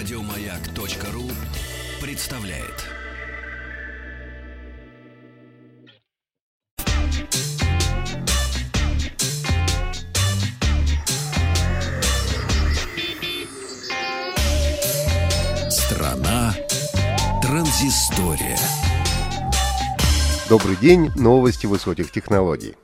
Радиомаяк.ру представляет. Страна транзистория. Добрый день, новости высоких технологий.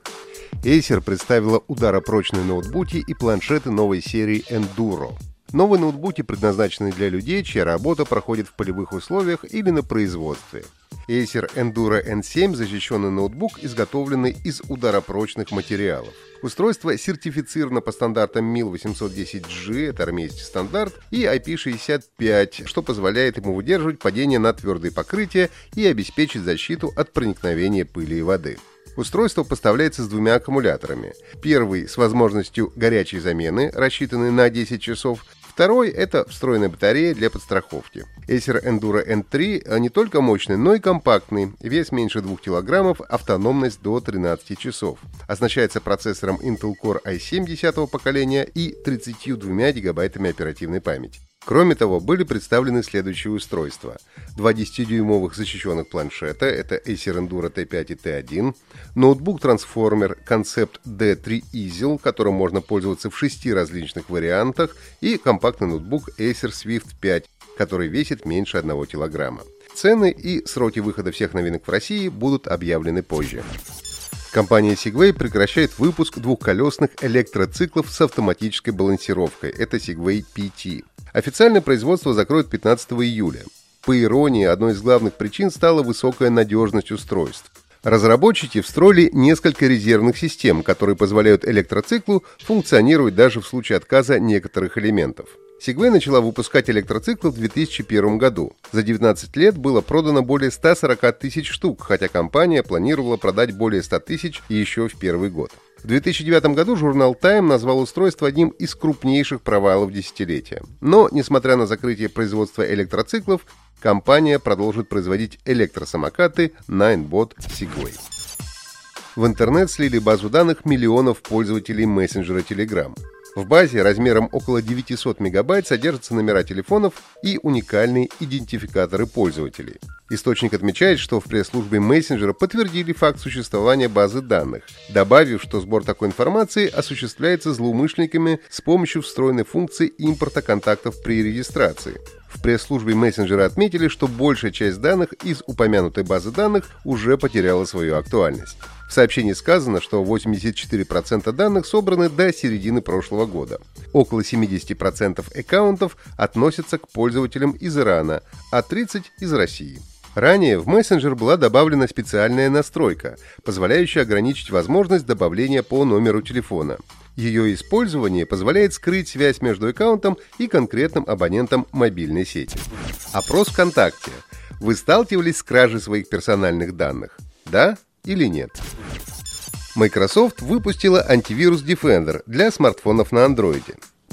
Acer представила ударопрочные ноутбуки и планшеты новой серии Enduro. Новые ноутбуки предназначены для людей, чья работа проходит в полевых условиях или на производстве. Acer Enduro N7 – защищенный ноутбук, изготовленный из ударопрочных материалов. Устройство сертифицировано по стандартам MIL 810G, это армейский стандарт, и IP65, что позволяет ему выдерживать падение на твердые покрытия и обеспечить защиту от проникновения пыли и воды. Устройство поставляется с двумя аккумуляторами. Первый с возможностью горячей замены, рассчитанный на 10 часов, Второй — это встроенная батарея для подстраховки. Acer Enduro N3 не только мощный, но и компактный. Вес меньше 2 кг, автономность до 13 часов. Оснащается процессором Intel Core i7 10 поколения и 32 гигабайтами оперативной памяти. Кроме того, были представлены следующие устройства. Два 10-дюймовых защищенных планшета, это Acer Enduro T5 и T1, ноутбук-трансформер Concept D3 Easel, которым можно пользоваться в шести различных вариантах, и компактный ноутбук Acer Swift 5, который весит меньше 1 килограмма. Цены и сроки выхода всех новинок в России будут объявлены позже. Компания Segway прекращает выпуск двухколесных электроциклов с автоматической балансировкой. Это Segway PT. Официальное производство закроют 15 июля. По иронии, одной из главных причин стала высокая надежность устройств. Разработчики встроили несколько резервных систем, которые позволяют электроциклу функционировать даже в случае отказа некоторых элементов. Segway начала выпускать электроциклы в 2001 году. За 19 лет было продано более 140 тысяч штук, хотя компания планировала продать более 100 тысяч еще в первый год. В 2009 году журнал Time назвал устройство одним из крупнейших провалов десятилетия. Но, несмотря на закрытие производства электроциклов, компания продолжит производить электросамокаты Ninebot Segway. В интернет слили базу данных миллионов пользователей мессенджера Telegram. В базе размером около 900 мегабайт содержатся номера телефонов и уникальные идентификаторы пользователей. Источник отмечает, что в пресс-службе мессенджера подтвердили факт существования базы данных, добавив, что сбор такой информации осуществляется злоумышленниками с помощью встроенной функции импорта контактов при регистрации. Пресс-службе мессенджера отметили, что большая часть данных из упомянутой базы данных уже потеряла свою актуальность. В сообщении сказано, что 84% данных собраны до середины прошлого года. Около 70% аккаунтов относятся к пользователям из Ирана, а 30% из России. Ранее в мессенджер была добавлена специальная настройка, позволяющая ограничить возможность добавления по номеру телефона. Ее использование позволяет скрыть связь между аккаунтом и конкретным абонентом мобильной сети. Опрос ВКонтакте. Вы сталкивались с кражей своих персональных данных? Да или нет? Microsoft выпустила антивирус Defender для смартфонов на Android.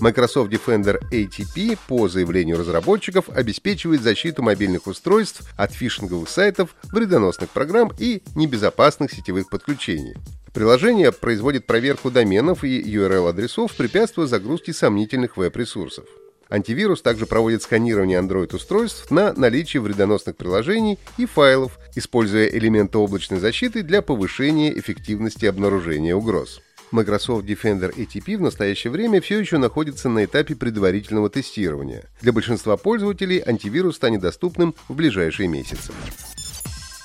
Microsoft Defender ATP по заявлению разработчиков обеспечивает защиту мобильных устройств от фишинговых сайтов, вредоносных программ и небезопасных сетевых подключений. Приложение производит проверку доменов и URL-адресов, препятствуя загрузке сомнительных веб-ресурсов. Антивирус также проводит сканирование Android-устройств на наличие вредоносных приложений и файлов, используя элементы облачной защиты для повышения эффективности обнаружения угроз. Microsoft Defender ATP в настоящее время все еще находится на этапе предварительного тестирования. Для большинства пользователей антивирус станет доступным в ближайшие месяцы.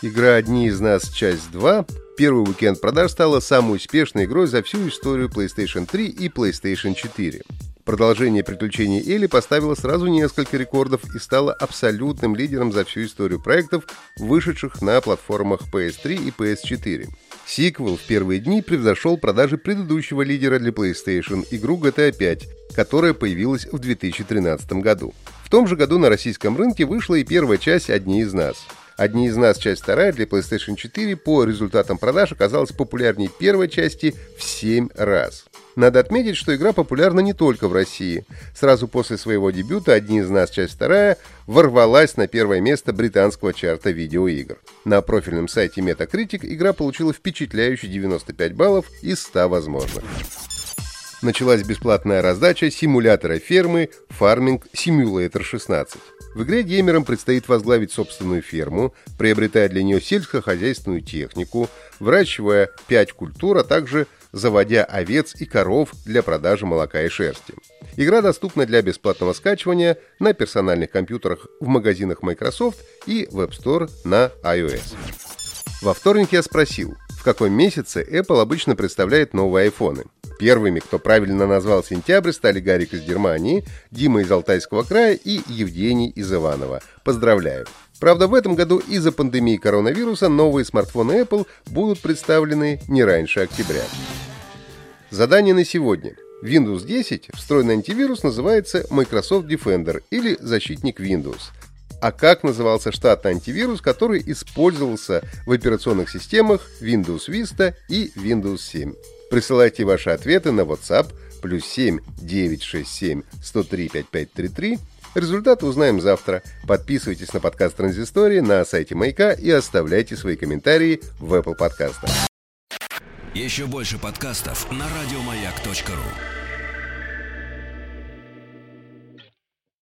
Игра «Одни из нас. Часть 2» первый уикенд продаж стала самой успешной игрой за всю историю PlayStation 3 и PlayStation 4. Продолжение приключений Элли поставило сразу несколько рекордов и стало абсолютным лидером за всю историю проектов, вышедших на платформах PS3 и PS4. Сиквел в первые дни превзошел продажи предыдущего лидера для PlayStation, игру GTA 5, которая появилась в 2013 году. В том же году на российском рынке вышла и первая часть «Одни из нас». «Одни из нас. Часть вторая» для PlayStation 4 по результатам продаж оказалась популярнее первой части в 7 раз. Надо отметить, что игра популярна не только в России. Сразу после своего дебюта «Одни из нас. Часть вторая» ворвалась на первое место британского чарта видеоигр. На профильном сайте Metacritic игра получила впечатляющие 95 баллов из 100 возможных. началась бесплатная раздача симулятора фермы Farming Simulator 16. В игре геймерам предстоит возглавить собственную ферму, приобретая для нее сельскохозяйственную технику, выращивая 5 культур, а также заводя овец и коров для продажи молока и шерсти. Игра доступна для бесплатного скачивания на персональных компьютерах в магазинах Microsoft и в App Store на iOS. Во вторник я спросил, в каком месяце Apple обычно представляет новые айфоны. Первыми, кто правильно назвал сентябрь, стали Гарик из Германии, Дима из Алтайского края и Евгений из Иванова. Поздравляю! Правда, в этом году из-за пандемии коронавируса новые смартфоны Apple будут представлены не раньше октября. Задание на сегодня. Windows 10 встроенный антивирус называется Microsoft Defender или защитник Windows. А как назывался штатный антивирус, который использовался в операционных системах Windows Vista и Windows 7? Присылайте ваши ответы на WhatsApp плюс 7 967 103 5533. Результаты узнаем завтра. Подписывайтесь на подкаст Транзистории на сайте Маяка и оставляйте свои комментарии в Apple подкастах. Еще больше подкастов на радиомаяк.ру